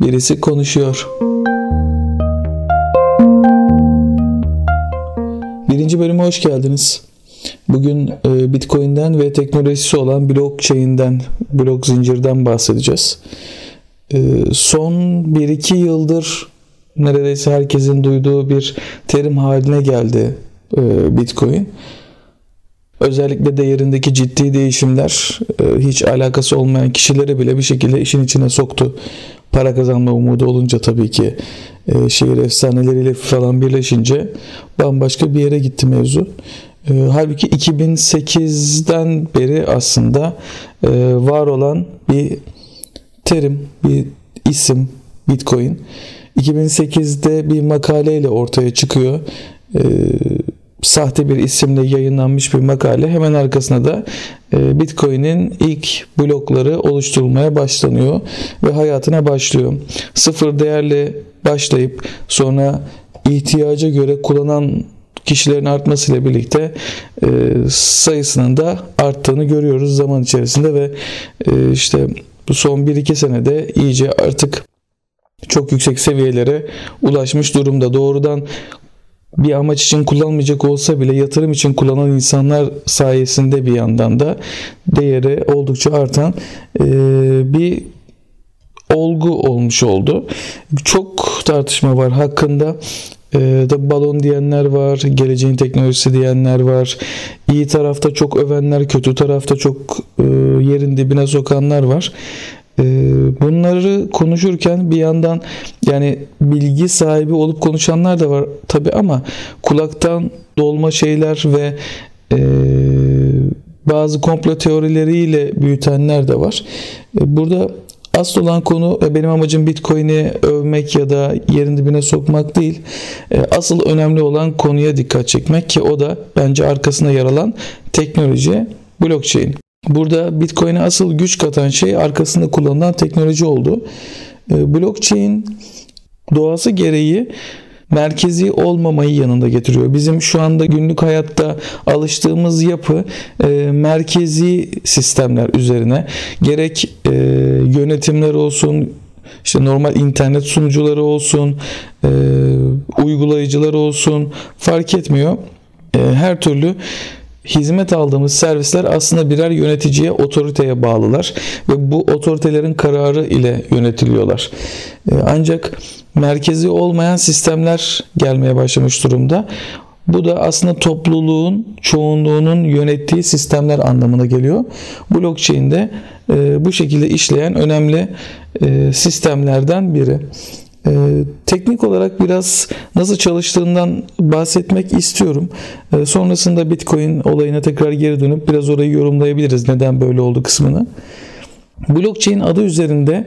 Birisi konuşuyor. Birinci bölüme hoş geldiniz. Bugün e, Bitcoin'den ve teknolojisi olan blockchain'den, blok zincirden bahsedeceğiz. E, son 1-2 yıldır neredeyse herkesin duyduğu bir terim haline geldi e, Bitcoin. Özellikle değerindeki ciddi değişimler hiç alakası olmayan kişileri bile bir şekilde işin içine soktu. Para kazanma umudu olunca tabii ki şehir efsaneleriyle falan birleşince bambaşka bir yere gitti mevzu. Halbuki 2008'den beri aslında var olan bir terim, bir isim Bitcoin. 2008'de bir makaleyle ortaya çıkıyor. Ee, sahte bir isimle yayınlanmış bir makale. Hemen arkasına da e, Bitcoin'in ilk blokları oluşturulmaya başlanıyor ve hayatına başlıyor. Sıfır değerle başlayıp sonra ihtiyaca göre kullanan kişilerin artmasıyla birlikte e, sayısının da arttığını görüyoruz zaman içerisinde ve e, işte bu son 1-2 senede iyice artık çok yüksek seviyelere ulaşmış durumda. Doğrudan bir amaç için kullanmayacak olsa bile yatırım için kullanan insanlar sayesinde bir yandan da değeri oldukça artan e, bir olgu olmuş oldu. Çok tartışma var hakkında. E, da balon diyenler var, geleceğin teknolojisi diyenler var. İyi tarafta çok övenler, kötü tarafta çok e, yerin dibine sokanlar var. E, bunları konuşurken bir yandan yani bilgi sahibi olup konuşanlar da var tabi ama kulaktan dolma şeyler ve e, bazı komplo teorileriyle büyütenler de var. E, burada Asıl olan konu e, benim amacım Bitcoin'i övmek ya da yerin dibine sokmak değil. Asıl önemli olan konuya dikkat çekmek ki o da bence arkasında yer alan teknoloji blockchain. Burada Bitcoin'e asıl güç katan şey arkasında kullanılan teknoloji oldu. E, blockchain doğası gereği merkezi olmamayı yanında getiriyor. Bizim şu anda günlük hayatta alıştığımız yapı e, merkezi sistemler üzerine gerek e, yönetimler olsun işte normal internet sunucuları olsun e, uygulayıcılar olsun fark etmiyor. E, her türlü hizmet aldığımız servisler aslında birer yöneticiye, otoriteye bağlılar ve bu otoritelerin kararı ile yönetiliyorlar. E, ancak merkezi olmayan sistemler gelmeye başlamış durumda. Bu da aslında topluluğun çoğunluğunun yönettiği sistemler anlamına geliyor. Blockchain'de e, bu şekilde işleyen önemli e, sistemlerden biri. E, teknik olarak biraz nasıl çalıştığından bahsetmek istiyorum. E, sonrasında Bitcoin olayına tekrar geri dönüp biraz orayı yorumlayabiliriz neden böyle oldu kısmını. Blockchain adı üzerinde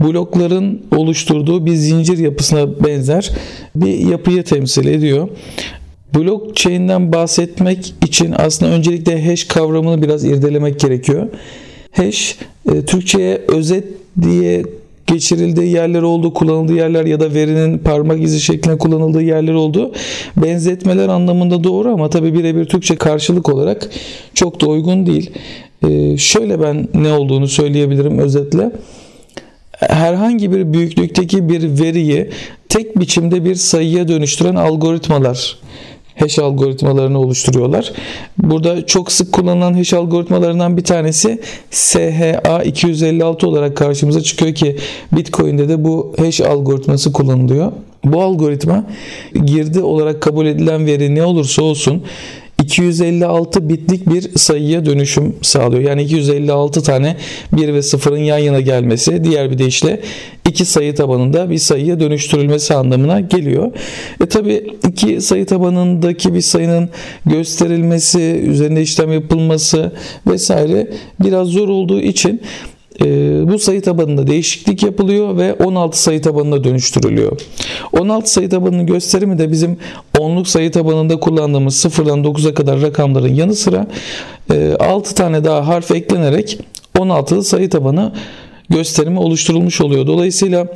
blokların oluşturduğu bir zincir yapısına benzer bir yapıyı temsil ediyor. Blockchain'den bahsetmek için aslında öncelikle hash kavramını biraz irdelemek gerekiyor. Hash e, Türkçe'ye özet diye geçirildiği yerler oldu, kullanıldığı yerler ya da verinin parmak izi şeklinde kullanıldığı yerler oldu. Benzetmeler anlamında doğru ama tabi birebir Türkçe karşılık olarak çok da uygun değil. Ee, şöyle ben ne olduğunu söyleyebilirim özetle. Herhangi bir büyüklükteki bir veriyi tek biçimde bir sayıya dönüştüren algoritmalar hash algoritmalarını oluşturuyorlar. Burada çok sık kullanılan hash algoritmalarından bir tanesi SHA 256 olarak karşımıza çıkıyor ki Bitcoin'de de bu hash algoritması kullanılıyor. Bu algoritma girdi olarak kabul edilen veri ne olursa olsun 256 bitlik bir sayıya dönüşüm sağlıyor. Yani 256 tane 1 ve 0'ın yan yana gelmesi diğer bir deyişle iki sayı tabanında bir sayıya dönüştürülmesi anlamına geliyor. E tabi iki sayı tabanındaki bir sayının gösterilmesi, üzerinde işlem yapılması vesaire biraz zor olduğu için bu sayı tabanında değişiklik yapılıyor ve 16 sayı tabanına dönüştürülüyor. 16 sayı tabanının gösterimi de bizim onluk sayı tabanında kullandığımız 0'dan 9'a kadar rakamların yanı sıra e, 6 tane daha harf eklenerek 16 sayı tabanı gösterimi oluşturulmuş oluyor. Dolayısıyla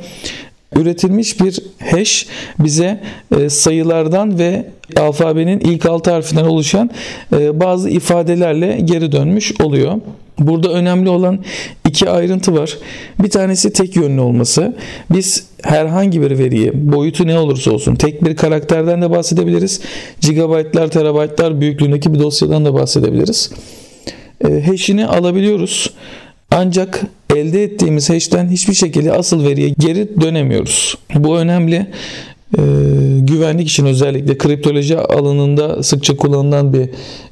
üretilmiş bir hash bize e, sayılardan ve alfabenin ilk altı harfinden oluşan e, bazı ifadelerle geri dönmüş oluyor. Burada önemli olan iki ayrıntı var. Bir tanesi tek yönlü olması. Biz herhangi bir veriyi boyutu ne olursa olsun tek bir karakterden de bahsedebiliriz. Gigabaytlar, terabaytlar büyüklüğündeki bir dosyadan da bahsedebiliriz. E, hash'ini alabiliyoruz. Ancak elde ettiğimiz hash'ten hiçbir şekilde asıl veriye geri dönemiyoruz. Bu önemli. E, güvenlik için özellikle kriptoloji alanında sıkça kullanılan bir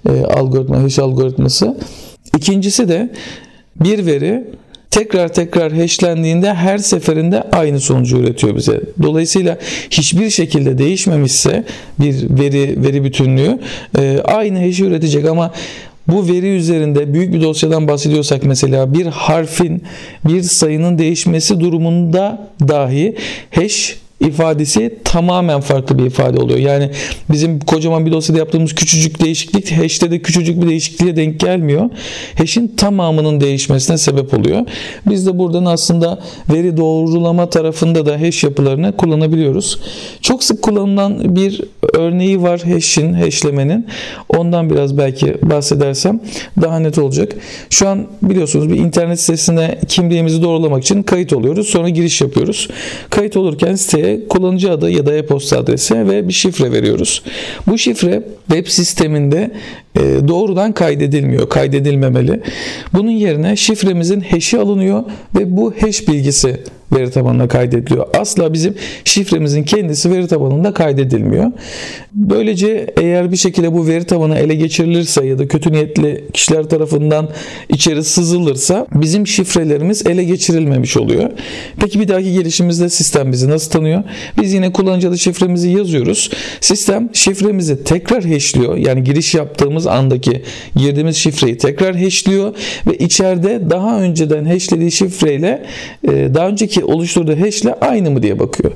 e, algoritma, hash algoritması. İkincisi de bir veri tekrar tekrar hashlendiğinde her seferinde aynı sonucu üretiyor bize. Dolayısıyla hiçbir şekilde değişmemişse bir veri veri bütünlüğü e, aynı hash'i üretecek ama bu veri üzerinde büyük bir dosyadan bahsediyorsak mesela bir harfin bir sayının değişmesi durumunda dahi hash ifadesi tamamen farklı bir ifade oluyor. Yani bizim kocaman bir dosyada yaptığımız küçücük değişiklik hash'te de küçücük bir değişikliğe denk gelmiyor. Hash'in tamamının değişmesine sebep oluyor. Biz de buradan aslında veri doğrulama tarafında da hash yapılarını kullanabiliyoruz. Çok sık kullanılan bir örneği var hash'in, hashlemenin. Ondan biraz belki bahsedersem daha net olacak. Şu an biliyorsunuz bir internet sitesine kimliğimizi doğrulamak için kayıt oluyoruz. Sonra giriş yapıyoruz. Kayıt olurken siteye kullanıcı adı ya da e-posta adresi ve bir şifre veriyoruz. Bu şifre web sisteminde e, doğrudan kaydedilmiyor, kaydedilmemeli. Bunun yerine şifremizin hash'i alınıyor ve bu hash bilgisi veri tabanına kaydediliyor. Asla bizim şifremizin kendisi veri tabanında kaydedilmiyor. Böylece eğer bir şekilde bu veri tabanı ele geçirilirse ya da kötü niyetli kişiler tarafından içeri sızılırsa bizim şifrelerimiz ele geçirilmemiş oluyor. Peki bir dahaki gelişimizde sistem bizi nasıl tanıyor? Biz yine kullanıcı şifremizi yazıyoruz. Sistem şifremizi tekrar hashliyor. Yani giriş yaptığımız andaki girdiğimiz şifreyi tekrar hashliyor ve içeride daha önceden hashlediği şifreyle e, daha önceki ki oluşturduğu hash ile aynı mı diye bakıyor.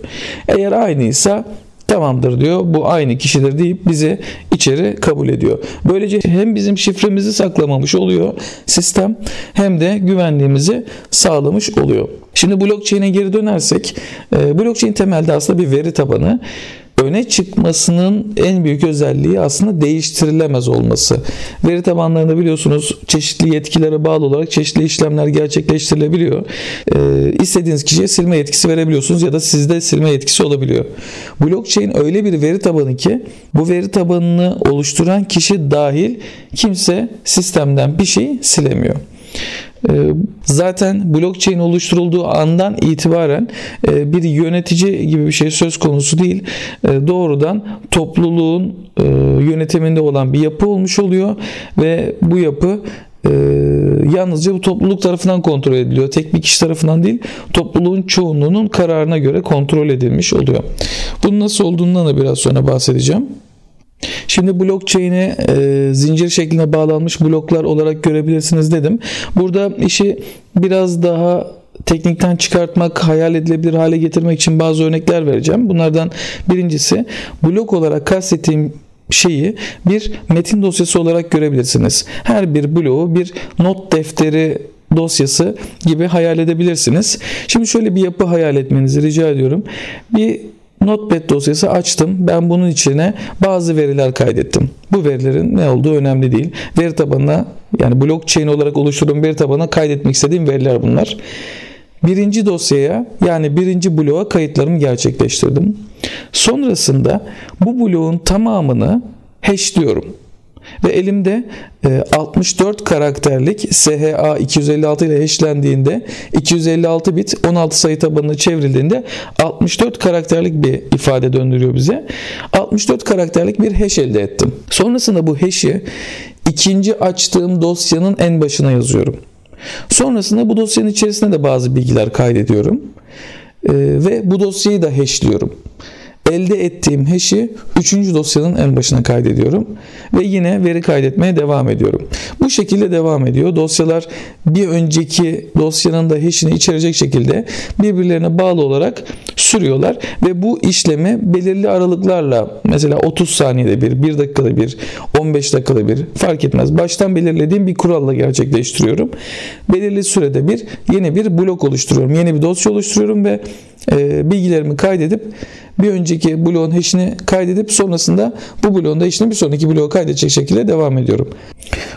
Eğer aynıysa tamamdır diyor. Bu aynı kişidir deyip bizi içeri kabul ediyor. Böylece hem bizim şifremizi saklamamış oluyor sistem hem de güvenliğimizi sağlamış oluyor. Şimdi blockchain'e geri dönersek e, blockchain temelde aslında bir veri tabanı öne çıkmasının en büyük özelliği aslında değiştirilemez olması. Veri tabanlarında biliyorsunuz çeşitli yetkilere bağlı olarak çeşitli işlemler gerçekleştirilebiliyor. Ee, istediğiniz kişiye silme yetkisi verebiliyorsunuz ya da sizde silme yetkisi olabiliyor. Blockchain öyle bir veri tabanı ki bu veri tabanını oluşturan kişi dahil kimse sistemden bir şey silemiyor. Ee, zaten blockchain oluşturulduğu andan itibaren e, bir yönetici gibi bir şey söz konusu değil. E, doğrudan topluluğun e, yönetiminde olan bir yapı olmuş oluyor ve bu yapı yalnızca bu topluluk tarafından kontrol ediliyor. Tek bir kişi tarafından değil, topluluğun çoğunluğunun kararına göre kontrol edilmiş oluyor. Bunun nasıl olduğundan da biraz sonra bahsedeceğim. Şimdi blockchain'e e, zincir şeklinde bağlanmış bloklar olarak görebilirsiniz dedim. Burada işi biraz daha teknikten çıkartmak, hayal edilebilir hale getirmek için bazı örnekler vereceğim. Bunlardan birincisi blok olarak kastettiğim şeyi bir metin dosyası olarak görebilirsiniz. Her bir bloğu bir not defteri dosyası gibi hayal edebilirsiniz. Şimdi şöyle bir yapı hayal etmenizi rica ediyorum. Bir Notepad dosyası açtım. Ben bunun içine bazı veriler kaydettim. Bu verilerin ne olduğu önemli değil. Veri tabanına yani blockchain olarak oluşturduğum veri tabanına kaydetmek istediğim veriler bunlar. Birinci dosyaya yani birinci bloğa kayıtlarımı gerçekleştirdim. Sonrasında bu bloğun tamamını hashliyorum. Ve elimde 64 e, karakterlik SHA 256 ile eşlendiğinde 256 bit 16 sayı tabanına çevrildiğinde 64 karakterlik bir ifade döndürüyor bize. 64 karakterlik bir hash elde ettim. Sonrasında bu hash'i ikinci açtığım dosyanın en başına yazıyorum. Sonrasında bu dosyanın içerisine de bazı bilgiler kaydediyorum. Ee, ve bu dosyayı da hashliyorum elde ettiğim hash'i 3. dosyanın en başına kaydediyorum ve yine veri kaydetmeye devam ediyorum. Bu şekilde devam ediyor. Dosyalar bir önceki dosyanın da hash'ini içerecek şekilde birbirlerine bağlı olarak sürüyorlar ve bu işlemi belirli aralıklarla mesela 30 saniyede bir, 1 dakikada bir, 15 dakikada bir fark etmez. Baştan belirlediğim bir kuralla gerçekleştiriyorum. Belirli sürede bir yeni bir blok oluşturuyorum. Yeni bir dosya oluşturuyorum ve e, bilgilerimi kaydedip bir önceki bloğun hash'ini kaydedip sonrasında bu bloğun da hash'ini bir sonraki bloğa kaydedecek şekilde devam ediyorum.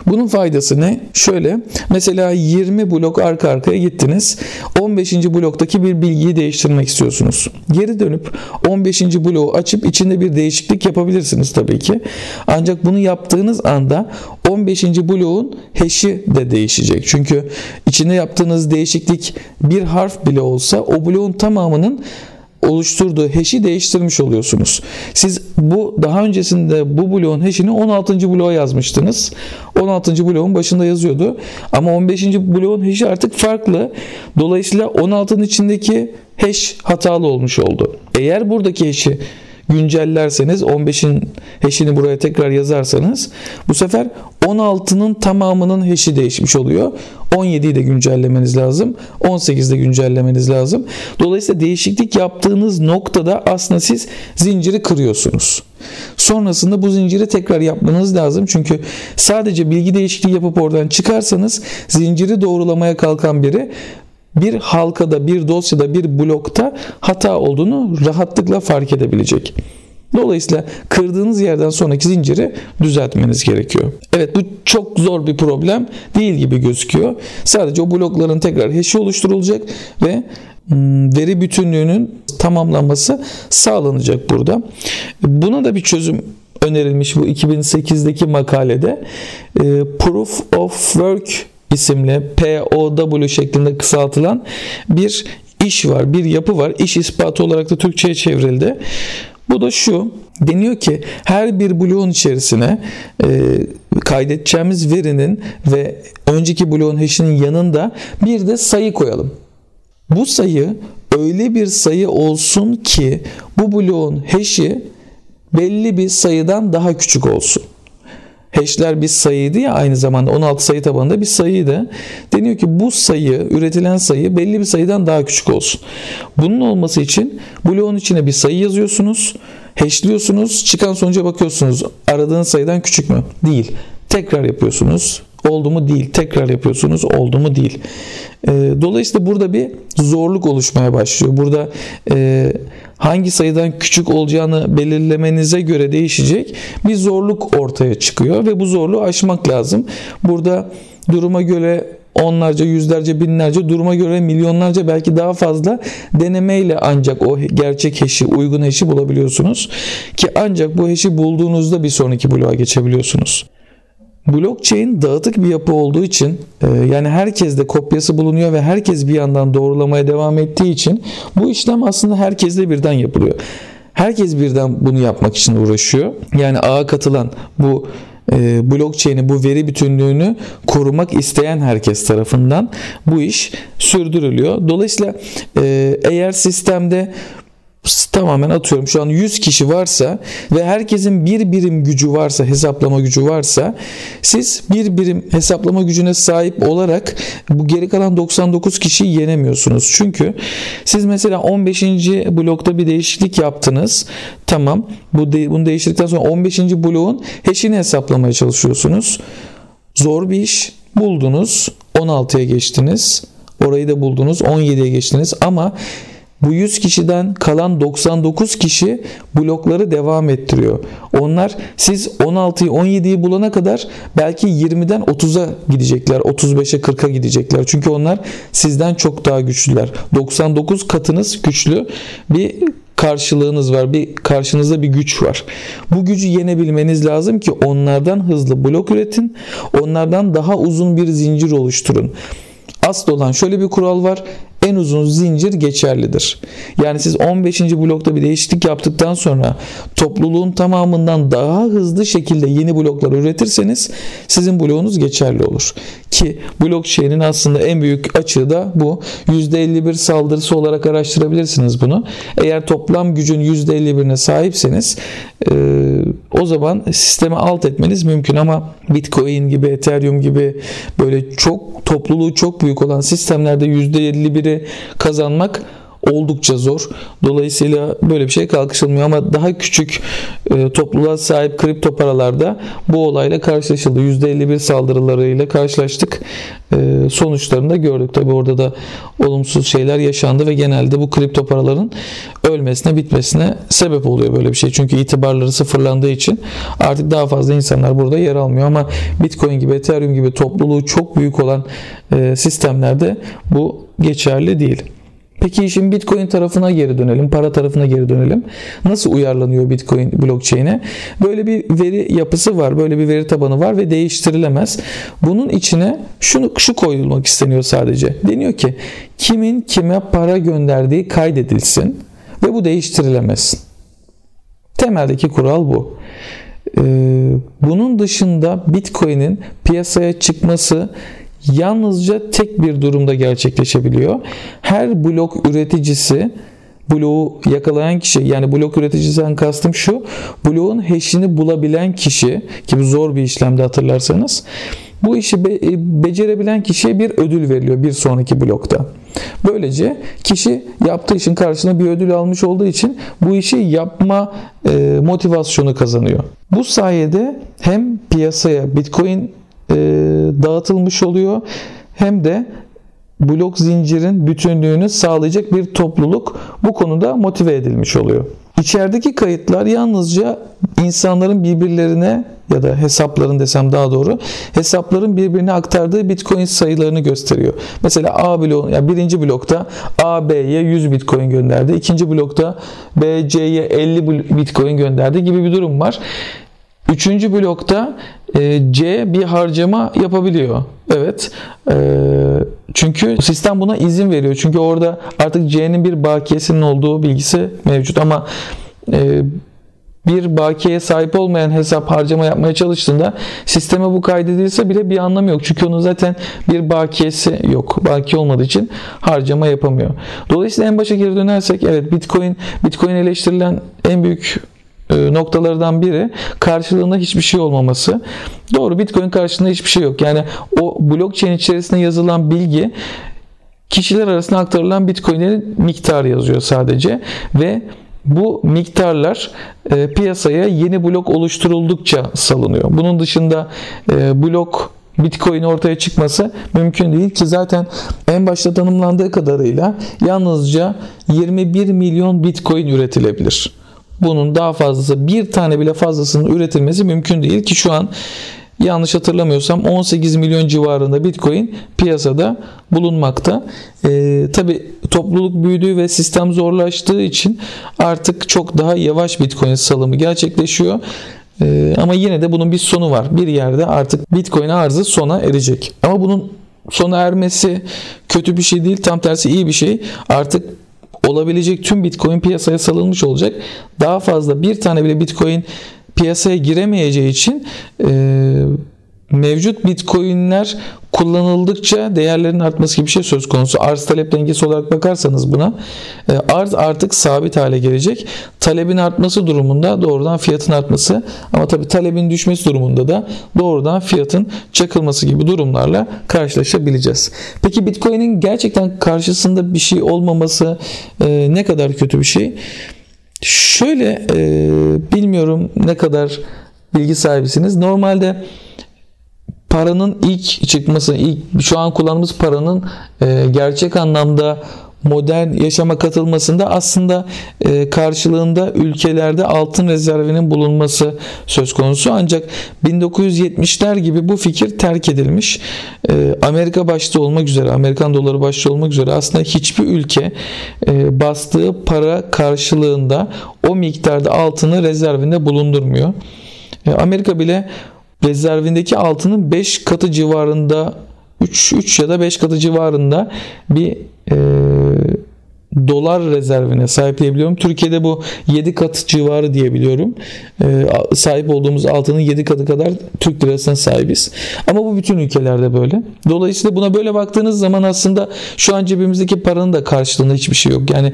Bunun faydası ne? Şöyle mesela 20 blok arka arkaya gittiniz. 15. bloktaki bir bilgiyi değiştirmek istiyorsunuz. Geri dönüp 15. bloğu açıp içinde bir değişiklik yapabilirsiniz tabii ki. Ancak bunu yaptığınız anda 15. bloğun hash'i de değişecek. Çünkü içinde yaptığınız değişiklik bir harf bile olsa o bloğun tamamının oluşturduğu hash'i değiştirmiş oluyorsunuz. Siz bu daha öncesinde bu bloğun hash'ini 16. bloğa yazmıştınız. 16. bloğun başında yazıyordu. Ama 15. bloğun hash'i artık farklı. Dolayısıyla 16'nın içindeki hash hatalı olmuş oldu. Eğer buradaki hash'i güncellerseniz 15'in hash'ini buraya tekrar yazarsanız bu sefer 16'nın tamamının hash'i değişmiş oluyor. 17'yi de güncellemeniz lazım. 18'de de güncellemeniz lazım. Dolayısıyla değişiklik yaptığınız noktada aslında siz zinciri kırıyorsunuz. Sonrasında bu zinciri tekrar yapmanız lazım. Çünkü sadece bilgi değişikliği yapıp oradan çıkarsanız zinciri doğrulamaya kalkan biri bir halkada, bir dosyada, bir blokta hata olduğunu rahatlıkla fark edebilecek. Dolayısıyla kırdığınız yerden sonraki zinciri düzeltmeniz gerekiyor. Evet bu çok zor bir problem değil gibi gözüküyor. Sadece o blokların tekrar hash'i oluşturulacak ve hmm, veri bütünlüğünün tamamlanması sağlanacak burada. Buna da bir çözüm önerilmiş bu 2008'deki makalede. Ee, Proof of Work isimli POW şeklinde kısaltılan bir iş var, bir yapı var. İş ispatı olarak da Türkçe'ye çevrildi. Bu da şu. Deniyor ki her bir bloğun içerisine e, kaydedeceğimiz verinin ve önceki bloğun hash'inin yanında bir de sayı koyalım. Bu sayı öyle bir sayı olsun ki bu bloğun hash'i belli bir sayıdan daha küçük olsun. Hash'ler bir sayıydı ya aynı zamanda 16 sayı tabanında bir sayıydı. Deniyor ki bu sayı, üretilen sayı belli bir sayıdan daha küçük olsun. Bunun olması için bloğun içine bir sayı yazıyorsunuz. Hash'liyorsunuz. Çıkan sonuca bakıyorsunuz. Aradığınız sayıdan küçük mü? Değil. Tekrar yapıyorsunuz. Oldu mu değil. Tekrar yapıyorsunuz. Oldu mu değil. E, dolayısıyla burada bir zorluk oluşmaya başlıyor. Burada e, hangi sayıdan küçük olacağını belirlemenize göre değişecek bir zorluk ortaya çıkıyor ve bu zorluğu aşmak lazım. Burada duruma göre onlarca, yüzlerce, binlerce, duruma göre milyonlarca belki daha fazla denemeyle ancak o gerçek heşi, uygun heşi bulabiliyorsunuz. Ki ancak bu heşi bulduğunuzda bir sonraki bloğa geçebiliyorsunuz. Blockchain dağıtık bir yapı olduğu için e, yani herkes de kopyası bulunuyor ve herkes bir yandan doğrulamaya devam ettiği için bu işlem aslında herkesle birden yapılıyor. Herkes birden bunu yapmak için uğraşıyor. Yani ağa katılan bu e, blockchain'i bu veri bütünlüğünü korumak isteyen herkes tarafından bu iş sürdürülüyor. Dolayısıyla e, eğer sistemde tamamen atıyorum şu an 100 kişi varsa ve herkesin bir birim gücü varsa hesaplama gücü varsa siz bir birim hesaplama gücüne sahip olarak bu geri kalan 99 kişiyi yenemiyorsunuz. Çünkü siz mesela 15. blokta bir değişiklik yaptınız. Tamam bu de, bunu değiştirdikten sonra 15. bloğun hash'ini hesaplamaya çalışıyorsunuz. Zor bir iş buldunuz 16'ya geçtiniz. Orayı da buldunuz 17'ye geçtiniz ama bu 100 kişiden kalan 99 kişi blokları devam ettiriyor. Onlar siz 16'yı 17'yi bulana kadar belki 20'den 30'a gidecekler. 35'e 40'a gidecekler. Çünkü onlar sizden çok daha güçlüler. 99 katınız güçlü bir karşılığınız var. Bir karşınızda bir güç var. Bu gücü yenebilmeniz lazım ki onlardan hızlı blok üretin. Onlardan daha uzun bir zincir oluşturun. Asıl olan şöyle bir kural var en uzun zincir geçerlidir. Yani siz 15. blokta bir değişiklik yaptıktan sonra topluluğun tamamından daha hızlı şekilde yeni bloklar üretirseniz sizin bloğunuz geçerli olur. Ki blockchain'in aslında en büyük açığı da bu. %51 saldırısı olarak araştırabilirsiniz bunu. Eğer toplam gücün %51'ine sahipseniz e, o zaman sisteme alt etmeniz mümkün ama Bitcoin gibi, Ethereum gibi böyle çok topluluğu çok büyük olan sistemlerde %51'i kazanmak oldukça zor. Dolayısıyla böyle bir şey kalkışılmıyor ama daha küçük e, topluluğa sahip kripto paralarda bu olayla karşılaşıldı. %51 saldırılarıyla karşılaştık. E, sonuçlarını da gördük. Tabi orada da olumsuz şeyler yaşandı ve genelde bu kripto paraların ölmesine bitmesine sebep oluyor böyle bir şey. Çünkü itibarları sıfırlandığı için artık daha fazla insanlar burada yer almıyor ama Bitcoin gibi Ethereum gibi topluluğu çok büyük olan e, sistemlerde bu geçerli değil. Peki işin Bitcoin tarafına geri dönelim, para tarafına geri dönelim. Nasıl uyarlanıyor Bitcoin blockchain'e? Böyle bir veri yapısı var, böyle bir veri tabanı var ve değiştirilemez. Bunun içine şunu şu koyulmak isteniyor sadece. Deniyor ki kimin kime para gönderdiği kaydedilsin ve bu değiştirilemez. Temeldeki kural bu. Ee, bunun dışında Bitcoin'in piyasaya çıkması yalnızca tek bir durumda gerçekleşebiliyor. Her blok üreticisi bloğu yakalayan kişi yani blok üreticisinden kastım şu bloğun hash'ini bulabilen kişi ki bu zor bir işlemde hatırlarsanız bu işi be, e, becerebilen kişiye bir ödül veriliyor bir sonraki blokta. Böylece kişi yaptığı işin karşılığında bir ödül almış olduğu için bu işi yapma e, motivasyonu kazanıyor. Bu sayede hem piyasaya Bitcoin dağıtılmış oluyor hem de blok zincirin bütünlüğünü sağlayacak bir topluluk bu konuda motive edilmiş oluyor. İçerideki kayıtlar yalnızca insanların birbirlerine ya da hesapların desem daha doğru hesapların birbirine aktardığı bitcoin sayılarını gösteriyor. Mesela A blok yani birinci blokta A B'ye 100 bitcoin gönderdi. ikinci blokta B C'ye 50 bitcoin gönderdi gibi bir durum var. Üçüncü blokta e, C bir harcama yapabiliyor. Evet. E, çünkü sistem buna izin veriyor. Çünkü orada artık C'nin bir bakiyesinin olduğu bilgisi mevcut ama e, bir bakiye sahip olmayan hesap harcama yapmaya çalıştığında sisteme bu kaydedilse bile bir anlamı yok. Çünkü onun zaten bir bakiyesi yok. Baki olmadığı için harcama yapamıyor. Dolayısıyla en başa geri dönersek evet Bitcoin Bitcoin eleştirilen en büyük noktalardan biri karşılığında hiçbir şey olmaması. Doğru Bitcoin karşılığında hiçbir şey yok. Yani o blockchain içerisinde yazılan bilgi kişiler arasında aktarılan Bitcoin'lerin miktarı yazıyor sadece ve bu miktarlar e, piyasaya yeni blok oluşturuldukça salınıyor. Bunun dışında e, blok Bitcoin ortaya çıkması mümkün değil ki zaten en başta tanımlandığı kadarıyla yalnızca 21 milyon Bitcoin üretilebilir bunun daha fazlası bir tane bile fazlasının üretilmesi mümkün değil ki şu an yanlış hatırlamıyorsam 18 milyon civarında Bitcoin piyasada bulunmakta. Ee, Tabi topluluk büyüdüğü ve sistem zorlaştığı için artık çok daha yavaş Bitcoin salımı gerçekleşiyor. Ee, ama yine de bunun bir sonu var. Bir yerde artık Bitcoin arzı sona erecek. Ama bunun sona ermesi kötü bir şey değil. Tam tersi iyi bir şey. Artık olabilecek tüm Bitcoin piyasaya salınmış olacak. Daha fazla bir tane bile Bitcoin piyasaya giremeyeceği için e, mevcut Bitcoin'ler kullanıldıkça değerlerin artması gibi bir şey söz konusu. Arz talep dengesi olarak bakarsanız buna e, arz artık sabit hale gelecek. Talebin artması durumunda doğrudan fiyatın artması ama tabi talebin düşmesi durumunda da doğrudan fiyatın çakılması gibi durumlarla karşılaşabileceğiz. Peki Bitcoin'in gerçekten karşısında bir şey olmaması e, ne kadar kötü bir şey? Şöyle e, bilmiyorum ne kadar bilgi sahibisiniz. Normalde paranın ilk çıkması, ilk şu an kullandığımız paranın e, gerçek anlamda modern yaşama katılmasında aslında e, karşılığında ülkelerde altın rezervinin bulunması söz konusu. Ancak 1970'ler gibi bu fikir terk edilmiş. E, Amerika başta olmak üzere, Amerikan doları başta olmak üzere aslında hiçbir ülke e, bastığı para karşılığında o miktarda altını rezervinde bulundurmuyor. E, Amerika bile rezervindeki altının 5 katı civarında 3, 3 ya da 5 katı civarında bir e, dolar rezervine sahip diyebiliyorum. Türkiye'de bu 7 katı civarı diyebiliyorum. E, sahip olduğumuz altının 7 katı kadar Türk lirasına sahibiz. Ama bu bütün ülkelerde böyle. Dolayısıyla buna böyle baktığınız zaman aslında şu an cebimizdeki paranın da karşılığında hiçbir şey yok. Yani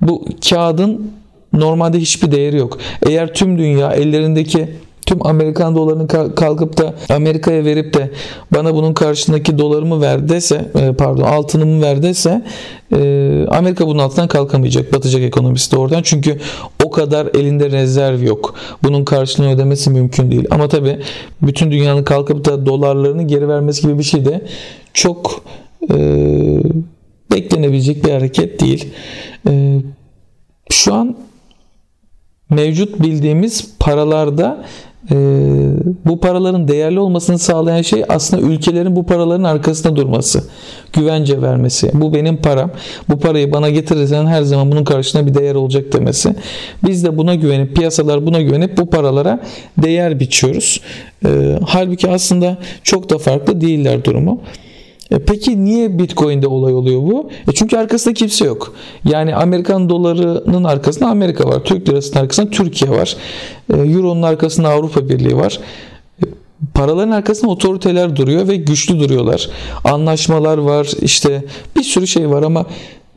bu kağıdın normalde hiçbir değeri yok. Eğer tüm dünya ellerindeki tüm Amerikan dolarını kalkıp da Amerika'ya verip de bana bunun karşındaki dolarımı ver dese e, pardon altınımı ver dese e, Amerika bunun altından kalkamayacak. Batacak ekonomisi de oradan. Çünkü o kadar elinde rezerv yok. Bunun karşılığını ödemesi mümkün değil. Ama tabi bütün dünyanın kalkıp da dolarlarını geri vermesi gibi bir şey de çok e, beklenebilecek bir hareket değil. E, şu an mevcut bildiğimiz paralarda e, bu paraların değerli olmasını sağlayan şey aslında ülkelerin bu paraların arkasında durması, güvence vermesi. Bu benim param. Bu parayı bana getirirsen her zaman bunun karşısında bir değer olacak demesi. Biz de buna güvenip piyasalar buna güvenip bu paralara değer biçiyoruz. E, halbuki aslında çok da farklı değiller durumu. E peki niye Bitcoin'de olay oluyor bu? E çünkü arkasında kimse yok. Yani Amerikan dolarının arkasında Amerika var. Türk lirasının arkasında Türkiye var. E, Euro'nun arkasında Avrupa Birliği var. E, paraların arkasında otoriteler duruyor ve güçlü duruyorlar. Anlaşmalar var işte bir sürü şey var ama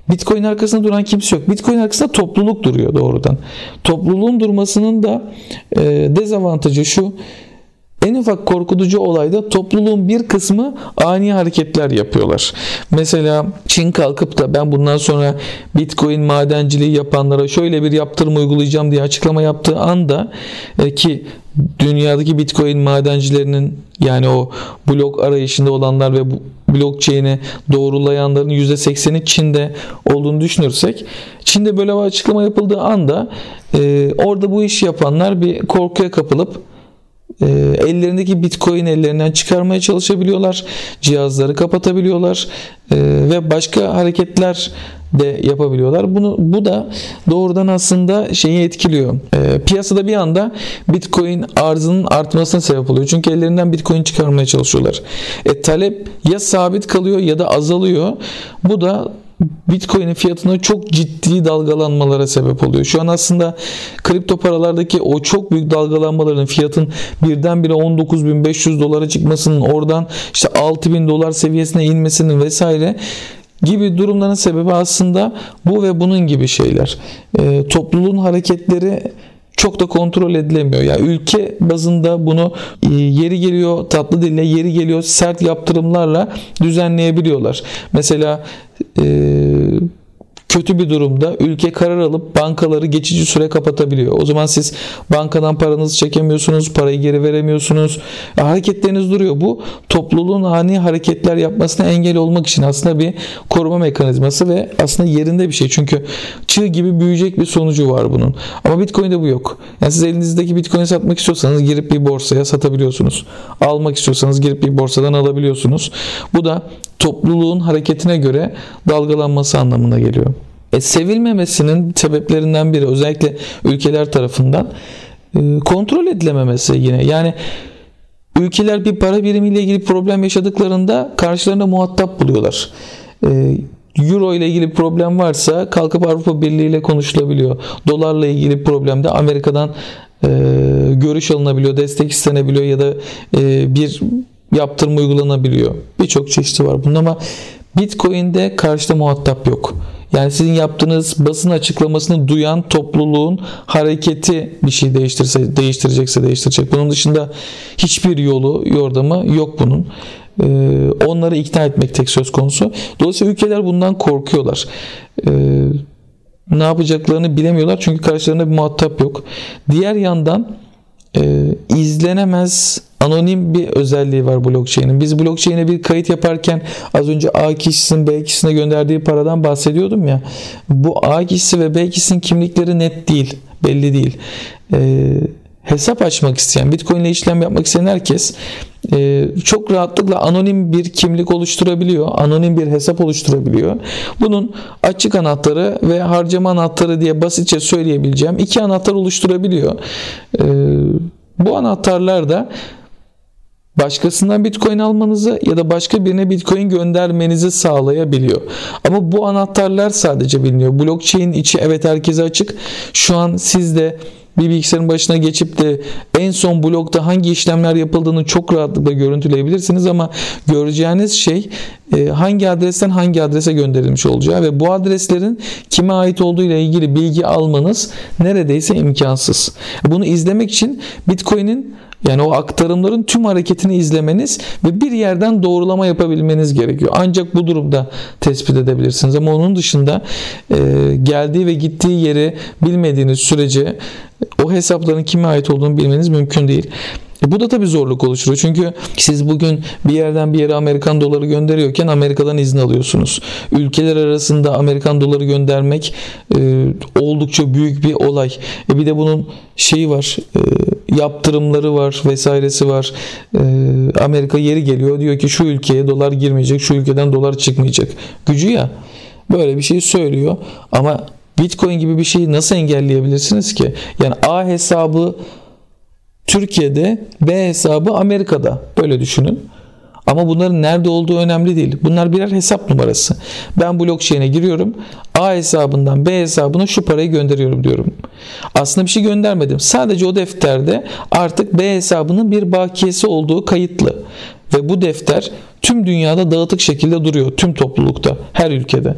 Bitcoin arkasında duran kimse yok. Bitcoin arkasında topluluk duruyor doğrudan. Topluluğun durmasının da e, dezavantajı şu en ufak korkutucu olayda topluluğun bir kısmı ani hareketler yapıyorlar. Mesela Çin kalkıp da ben bundan sonra Bitcoin madenciliği yapanlara şöyle bir yaptırım uygulayacağım diye açıklama yaptığı anda e, ki dünyadaki Bitcoin madencilerinin yani o blok arayışında olanlar ve blockchain'i doğrulayanların %80'i Çin'de olduğunu düşünürsek Çin'de böyle bir açıklama yapıldığı anda e, orada bu iş yapanlar bir korkuya kapılıp e, ellerindeki bitcoin ellerinden çıkarmaya çalışabiliyorlar. Cihazları kapatabiliyorlar e, ve başka hareketler de yapabiliyorlar. Bunu bu da doğrudan aslında şeyi etkiliyor. E, piyasada bir anda Bitcoin arzının artmasına sebep oluyor. Çünkü ellerinden Bitcoin çıkarmaya çalışıyorlar. E, talep ya sabit kalıyor ya da azalıyor. Bu da Bitcoin'in fiyatına çok ciddi dalgalanmalara sebep oluyor. Şu an aslında kripto paralardaki o çok büyük dalgalanmaların fiyatın birdenbire 19.500 dolara çıkmasının oradan işte 6.000 dolar seviyesine inmesinin vesaire gibi durumların sebebi aslında bu ve bunun gibi şeyler. E, topluluğun hareketleri çok da kontrol edilemiyor. Yani ülke bazında bunu e, yeri geliyor tatlı dille, yeri geliyor sert yaptırımlarla düzenleyebiliyorlar. Mesela e, kötü bir durumda ülke karar alıp bankaları geçici süre kapatabiliyor. O zaman siz bankadan paranızı çekemiyorsunuz, parayı geri veremiyorsunuz. E, hareketleriniz duruyor. Bu topluluğun ani hareketler yapmasına engel olmak için aslında bir koruma mekanizması ve aslında yerinde bir şey. Çünkü çığ gibi büyüyecek bir sonucu var bunun. Ama Bitcoin'de bu yok. Yani siz elinizdeki Bitcoin'i satmak istiyorsanız girip bir borsaya satabiliyorsunuz. Almak istiyorsanız girip bir borsadan alabiliyorsunuz. Bu da topluluğun hareketine göre dalgalanması anlamına geliyor. E, sevilmemesinin sebeplerinden biri özellikle ülkeler tarafından e, kontrol edilememesi yine. Yani ülkeler bir para birimiyle ilgili problem yaşadıklarında karşılarında muhatap buluyorlar. E, Euro ile ilgili problem varsa kalkıp Avrupa Birliği ile konuşulabiliyor. Dolarla ilgili problemde Amerika'dan e, görüş alınabiliyor, destek istenebiliyor ya da e, bir yaptırım uygulanabiliyor. Birçok çeşidi var bunun ama Bitcoin'de karşıda muhatap yok. Yani sizin yaptığınız basın açıklamasını duyan topluluğun hareketi bir şey değiştirse değiştirecekse değiştirecek. Bunun dışında hiçbir yolu, yordamı yok bunun. Ee, onları ikna etmek tek söz konusu. Dolayısıyla ülkeler bundan korkuyorlar. Ee, ne yapacaklarını bilemiyorlar çünkü karşılarında bir muhatap yok. Diğer yandan e, izlenemez anonim bir özelliği var blockchain'in. Biz blockchain'e bir kayıt yaparken az önce A kişisinin B kişisine gönderdiği paradan bahsediyordum ya. Bu A kişisi ve B kişisinin kimlikleri net değil, belli değil. Ee, hesap açmak isteyen, Bitcoin ile işlem yapmak isteyen herkes e, çok rahatlıkla anonim bir kimlik oluşturabiliyor. Anonim bir hesap oluşturabiliyor. Bunun açık anahtarı ve harcama anahtarı diye basitçe söyleyebileceğim iki anahtar oluşturabiliyor. E, bu anahtarlar da başkasından Bitcoin almanızı ya da başka birine Bitcoin göndermenizi sağlayabiliyor. Ama bu anahtarlar sadece biliniyor. Blockchain içi evet herkese açık. Şu an siz de bir bilgisayarın başına geçip de en son blokta hangi işlemler yapıldığını çok rahatlıkla görüntüleyebilirsiniz ama göreceğiniz şey e, hangi adresten hangi adrese gönderilmiş olacağı ve bu adreslerin kime ait olduğu ile ilgili bilgi almanız neredeyse imkansız. Bunu izlemek için Bitcoin'in yani o aktarımların tüm hareketini izlemeniz ve bir yerden doğrulama yapabilmeniz gerekiyor. Ancak bu durumda tespit edebilirsiniz. Ama onun dışında e, geldiği ve gittiği yeri bilmediğiniz sürece o hesapların kime ait olduğunu bilmeniz mümkün değil. E bu da tabii zorluk oluşturuyor. Çünkü siz bugün bir yerden bir yere Amerikan doları gönderiyorken Amerika'dan izin alıyorsunuz. Ülkeler arasında Amerikan doları göndermek e, oldukça büyük bir olay. E bir de bunun şeyi var. E, yaptırımları var vesairesi var. E, Amerika yeri geliyor diyor ki şu ülkeye dolar girmeyecek, şu ülkeden dolar çıkmayacak. Gücü ya. Böyle bir şey söylüyor ama Bitcoin gibi bir şeyi nasıl engelleyebilirsiniz ki? Yani A hesabı Türkiye'de, B hesabı Amerika'da. Böyle düşünün. Ama bunların nerede olduğu önemli değil. Bunlar birer hesap numarası. Ben blockchain'e giriyorum. A hesabından B hesabına şu parayı gönderiyorum diyorum. Aslında bir şey göndermedim. Sadece o defterde artık B hesabının bir bakiyesi olduğu kayıtlı. Ve bu defter tüm dünyada dağıtık şekilde duruyor. Tüm toplulukta, her ülkede.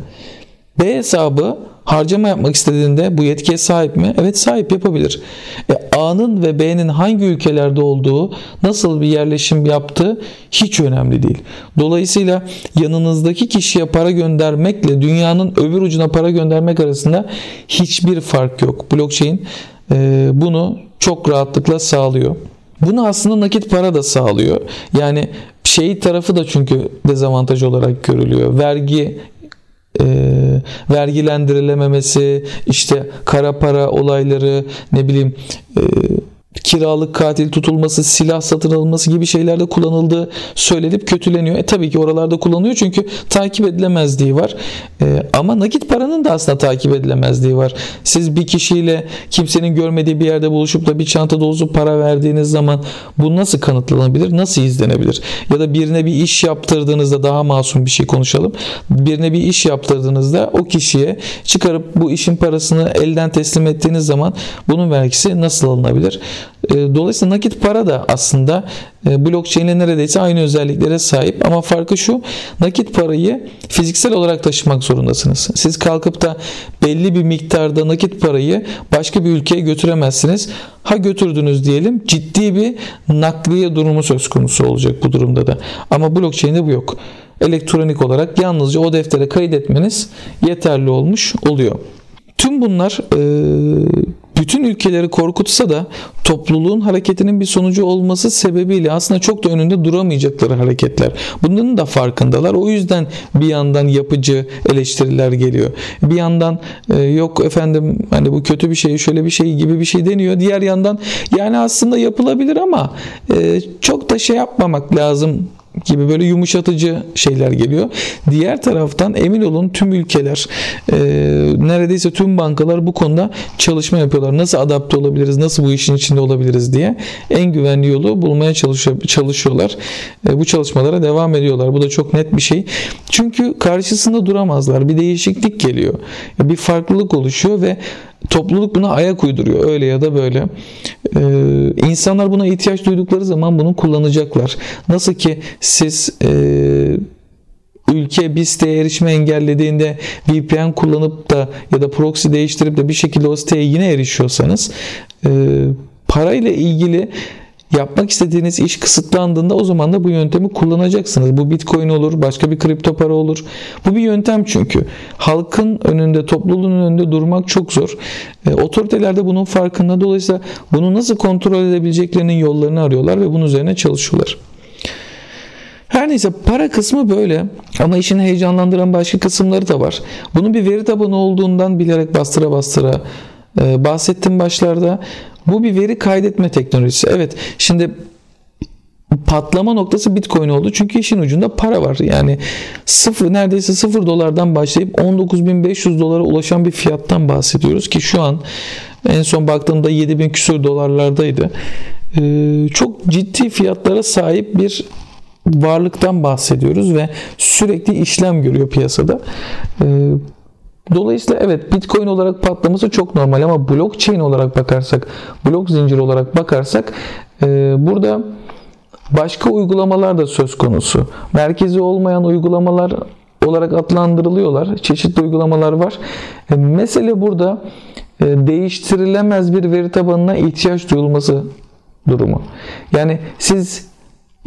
B hesabı harcama yapmak istediğinde bu yetkiye sahip mi? Evet sahip yapabilir. E, A'nın ve B'nin hangi ülkelerde olduğu, nasıl bir yerleşim yaptığı hiç önemli değil. Dolayısıyla yanınızdaki kişiye para göndermekle dünyanın öbür ucuna para göndermek arasında hiçbir fark yok. Blockchain e, bunu çok rahatlıkla sağlıyor. Bunu aslında nakit para da sağlıyor. Yani şey tarafı da çünkü dezavantaj olarak görülüyor. Vergi e, vergilendirilememesi, işte kara para olayları, ne bileyim e, kiralık katil tutulması, silah satın alınması gibi şeylerde kullanıldığı söylenip kötüleniyor. E tabii ki oralarda kullanılıyor çünkü takip edilemezliği var. E, ama nakit paranın da aslında takip edilemezliği var. Siz bir kişiyle kimsenin görmediği bir yerde buluşup da bir çanta dolusu para verdiğiniz zaman bu nasıl kanıtlanabilir? Nasıl izlenebilir? Ya da birine bir iş yaptırdığınızda daha masum bir şey konuşalım. Birine bir iş yaptırdığınızda o kişiye çıkarıp bu işin parasını elden teslim ettiğiniz zaman bunun vergisi nasıl alınabilir? E, dolayısıyla nakit para da aslında e, blockchain ile neredeyse aynı özelliklere sahip ama farkı şu nakit parayı fiziksel olarak taşımak zorundasınız. Siz kalkıp da belli bir miktarda nakit parayı başka bir ülkeye götüremezsiniz. Ha götürdünüz diyelim ciddi bir nakliye durumu söz konusu olacak bu durumda da. Ama blockchain'de bu yok. Elektronik olarak yalnızca o deftere kaydetmeniz yeterli olmuş oluyor. Tüm bunlar e, bütün ülkeleri korkutsa da topluluğun hareketinin bir sonucu olması sebebiyle aslında çok da önünde duramayacakları hareketler. Bunların da farkındalar. O yüzden bir yandan yapıcı eleştiriler geliyor. Bir yandan e, yok efendim hani bu kötü bir şey şöyle bir şey gibi bir şey deniyor. Diğer yandan yani aslında yapılabilir ama e, çok da şey yapmamak lazım gibi böyle yumuşatıcı şeyler geliyor. Diğer taraftan emin olun tüm ülkeler e, neredeyse tüm bankalar bu konuda çalışma yapıyorlar. Nasıl adapte olabiliriz, nasıl bu işin içinde olabiliriz diye en güvenli yolu bulmaya çalışıyor, çalışıyorlar. E, bu çalışmalara devam ediyorlar. Bu da çok net bir şey. Çünkü karşısında duramazlar. Bir değişiklik geliyor. Bir farklılık oluşuyor ve topluluk buna ayak uyduruyor öyle ya da böyle. Ee, insanlar buna ihtiyaç duydukları zaman bunu kullanacaklar. Nasıl ki siz e, ülke bir siteye erişme engellediğinde VPN kullanıp da ya da proxy değiştirip de bir şekilde o siteye yine erişiyorsanız e, parayla ilgili yapmak istediğiniz iş kısıtlandığında o zaman da bu yöntemi kullanacaksınız. Bu bitcoin olur, başka bir kripto para olur. Bu bir yöntem çünkü. Halkın önünde, topluluğun önünde durmak çok zor. E, otoriteler de bunun farkında. Dolayısıyla bunu nasıl kontrol edebileceklerinin yollarını arıyorlar ve bunun üzerine çalışıyorlar. Her neyse para kısmı böyle ama işin heyecanlandıran başka kısımları da var. Bunun bir veri tabanı olduğundan bilerek bastıra bastıra e, bahsettim başlarda. Bu bir veri kaydetme teknolojisi. Evet şimdi patlama noktası Bitcoin oldu. Çünkü işin ucunda para var. Yani sıfır neredeyse sıfır dolardan başlayıp 19.500 dolara ulaşan bir fiyattan bahsediyoruz ki şu an en son baktığımda 7000 küsur dolarlardaydı. Ee, çok ciddi fiyatlara sahip bir varlıktan bahsediyoruz ve sürekli işlem görüyor piyasada. Ee, Dolayısıyla evet Bitcoin olarak patlaması çok normal ama blockchain olarak bakarsak, blok zinciri olarak bakarsak e, burada başka uygulamalar da söz konusu. Merkezi olmayan uygulamalar olarak adlandırılıyorlar. Çeşitli uygulamalar var. E, mesele burada e, değiştirilemez bir veri tabanına ihtiyaç duyulması durumu. Yani siz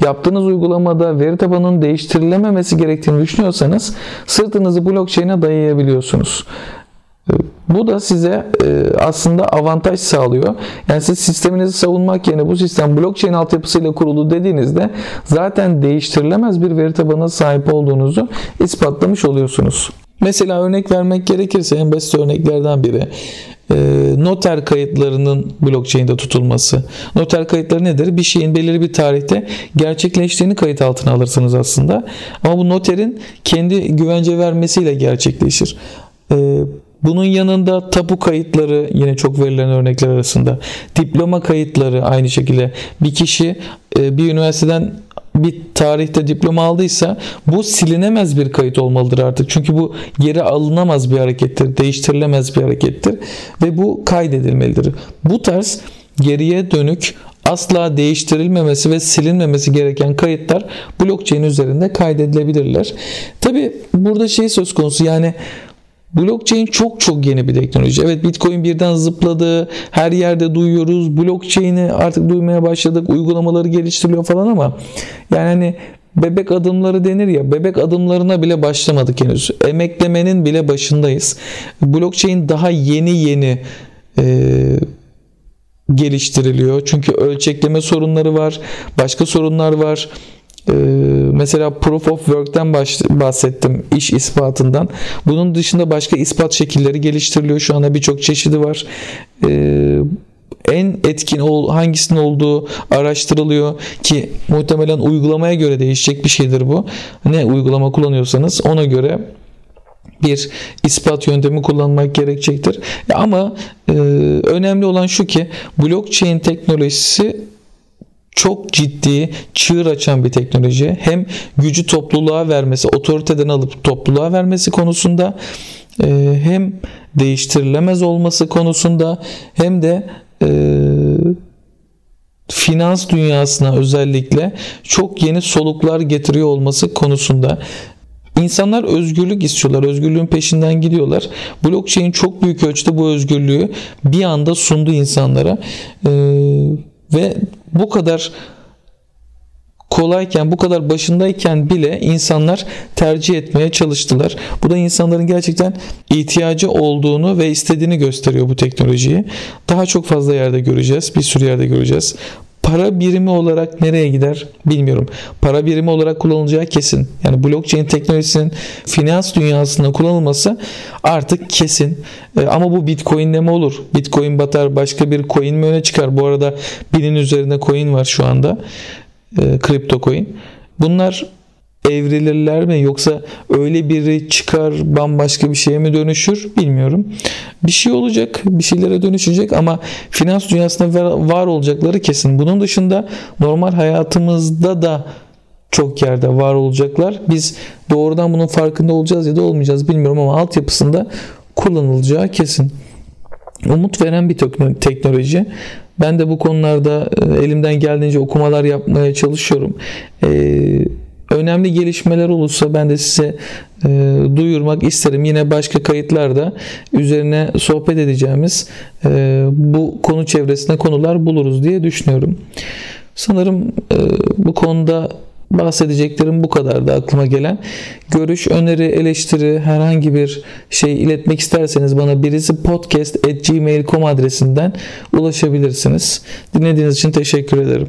yaptığınız uygulamada veri tabanının değiştirilememesi gerektiğini düşünüyorsanız sırtınızı blockchain'e dayayabiliyorsunuz. Ee, bu da size e, aslında avantaj sağlıyor. Yani siz sisteminizi savunmak yerine bu sistem blockchain altyapısıyla kurulu dediğinizde zaten değiştirilemez bir veri tabanına sahip olduğunuzu ispatlamış oluyorsunuz. Mesela örnek vermek gerekirse en basit örneklerden biri e, noter kayıtlarının blockchain'de tutulması. Noter kayıtları nedir? Bir şeyin belirli bir tarihte gerçekleştiğini kayıt altına alırsınız aslında. Ama bu noterin kendi güvence vermesiyle gerçekleşir. E, bunun yanında tapu kayıtları yine çok verilen örnekler arasında. Diploma kayıtları aynı şekilde. Bir kişi e, bir üniversiteden bir tarihte diploma aldıysa bu silinemez bir kayıt olmalıdır artık. Çünkü bu geri alınamaz bir harekettir, değiştirilemez bir harekettir ve bu kaydedilmelidir. Bu tarz geriye dönük asla değiştirilmemesi ve silinmemesi gereken kayıtlar blockchain üzerinde kaydedilebilirler. Tabi burada şey söz konusu yani Blockchain çok çok yeni bir teknoloji. Evet Bitcoin birden zıpladı. Her yerde duyuyoruz. Blockchain'i artık duymaya başladık. Uygulamaları geliştiriliyor falan ama yani hani bebek adımları denir ya bebek adımlarına bile başlamadık henüz. Emeklemenin bile başındayız. Blockchain daha yeni yeni e, geliştiriliyor. Çünkü ölçekleme sorunları var. Başka sorunlar var. Ee, mesela proof of work'ten bahsettim iş ispatından. Bunun dışında başka ispat şekilleri geliştiriliyor. Şu anda birçok çeşidi var. Ee, en etkin hangisinin olduğu araştırılıyor ki muhtemelen uygulamaya göre değişecek bir şeydir bu. Ne uygulama kullanıyorsanız ona göre bir ispat yöntemi kullanmak gerekecektir. Ama e, önemli olan şu ki blockchain teknolojisi çok ciddi çığır açan bir teknoloji. Hem gücü topluluğa vermesi, otoriteden alıp topluluğa vermesi konusunda e, hem değiştirilemez olması konusunda hem de e, finans dünyasına özellikle çok yeni soluklar getiriyor olması konusunda İnsanlar özgürlük istiyorlar. Özgürlüğün peşinden gidiyorlar. Blockchain çok büyük ölçüde bu özgürlüğü bir anda sundu insanlara. Ee, ve bu kadar kolayken, bu kadar başındayken bile insanlar tercih etmeye çalıştılar. Bu da insanların gerçekten ihtiyacı olduğunu ve istediğini gösteriyor bu teknolojiyi. Daha çok fazla yerde göreceğiz, bir sürü yerde göreceğiz. Para birimi olarak nereye gider bilmiyorum. Para birimi olarak kullanılacağı kesin. Yani blockchain teknolojisinin finans dünyasında kullanılması artık kesin. E, ama bu bitcoinle mi olur? Bitcoin batar başka bir coin mi öne çıkar? Bu arada binin üzerinde coin var şu anda. E, kripto coin. Bunlar evrilirler mi yoksa öyle biri çıkar bambaşka bir şeye mi dönüşür bilmiyorum. Bir şey olacak, bir şeylere dönüşecek ama finans dünyasında var olacakları kesin. Bunun dışında normal hayatımızda da çok yerde var olacaklar. Biz doğrudan bunun farkında olacağız ya da olmayacağız bilmiyorum ama altyapısında kullanılacağı kesin. Umut veren bir teknoloji. Ben de bu konularda e, elimden geldiğince okumalar yapmaya çalışıyorum. Ee, önemli gelişmeler olursa ben de size e, duyurmak isterim. Yine başka kayıtlarda üzerine sohbet edeceğimiz e, bu konu çevresinde konular buluruz diye düşünüyorum. Sanırım e, bu konuda bahsedeceklerim bu kadardı aklıma gelen. Görüş, öneri, eleştiri herhangi bir şey iletmek isterseniz bana birisi podcast at gmail.com adresinden ulaşabilirsiniz. Dinlediğiniz için teşekkür ederim.